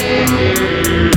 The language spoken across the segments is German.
Música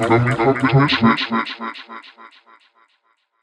habe ich nicht.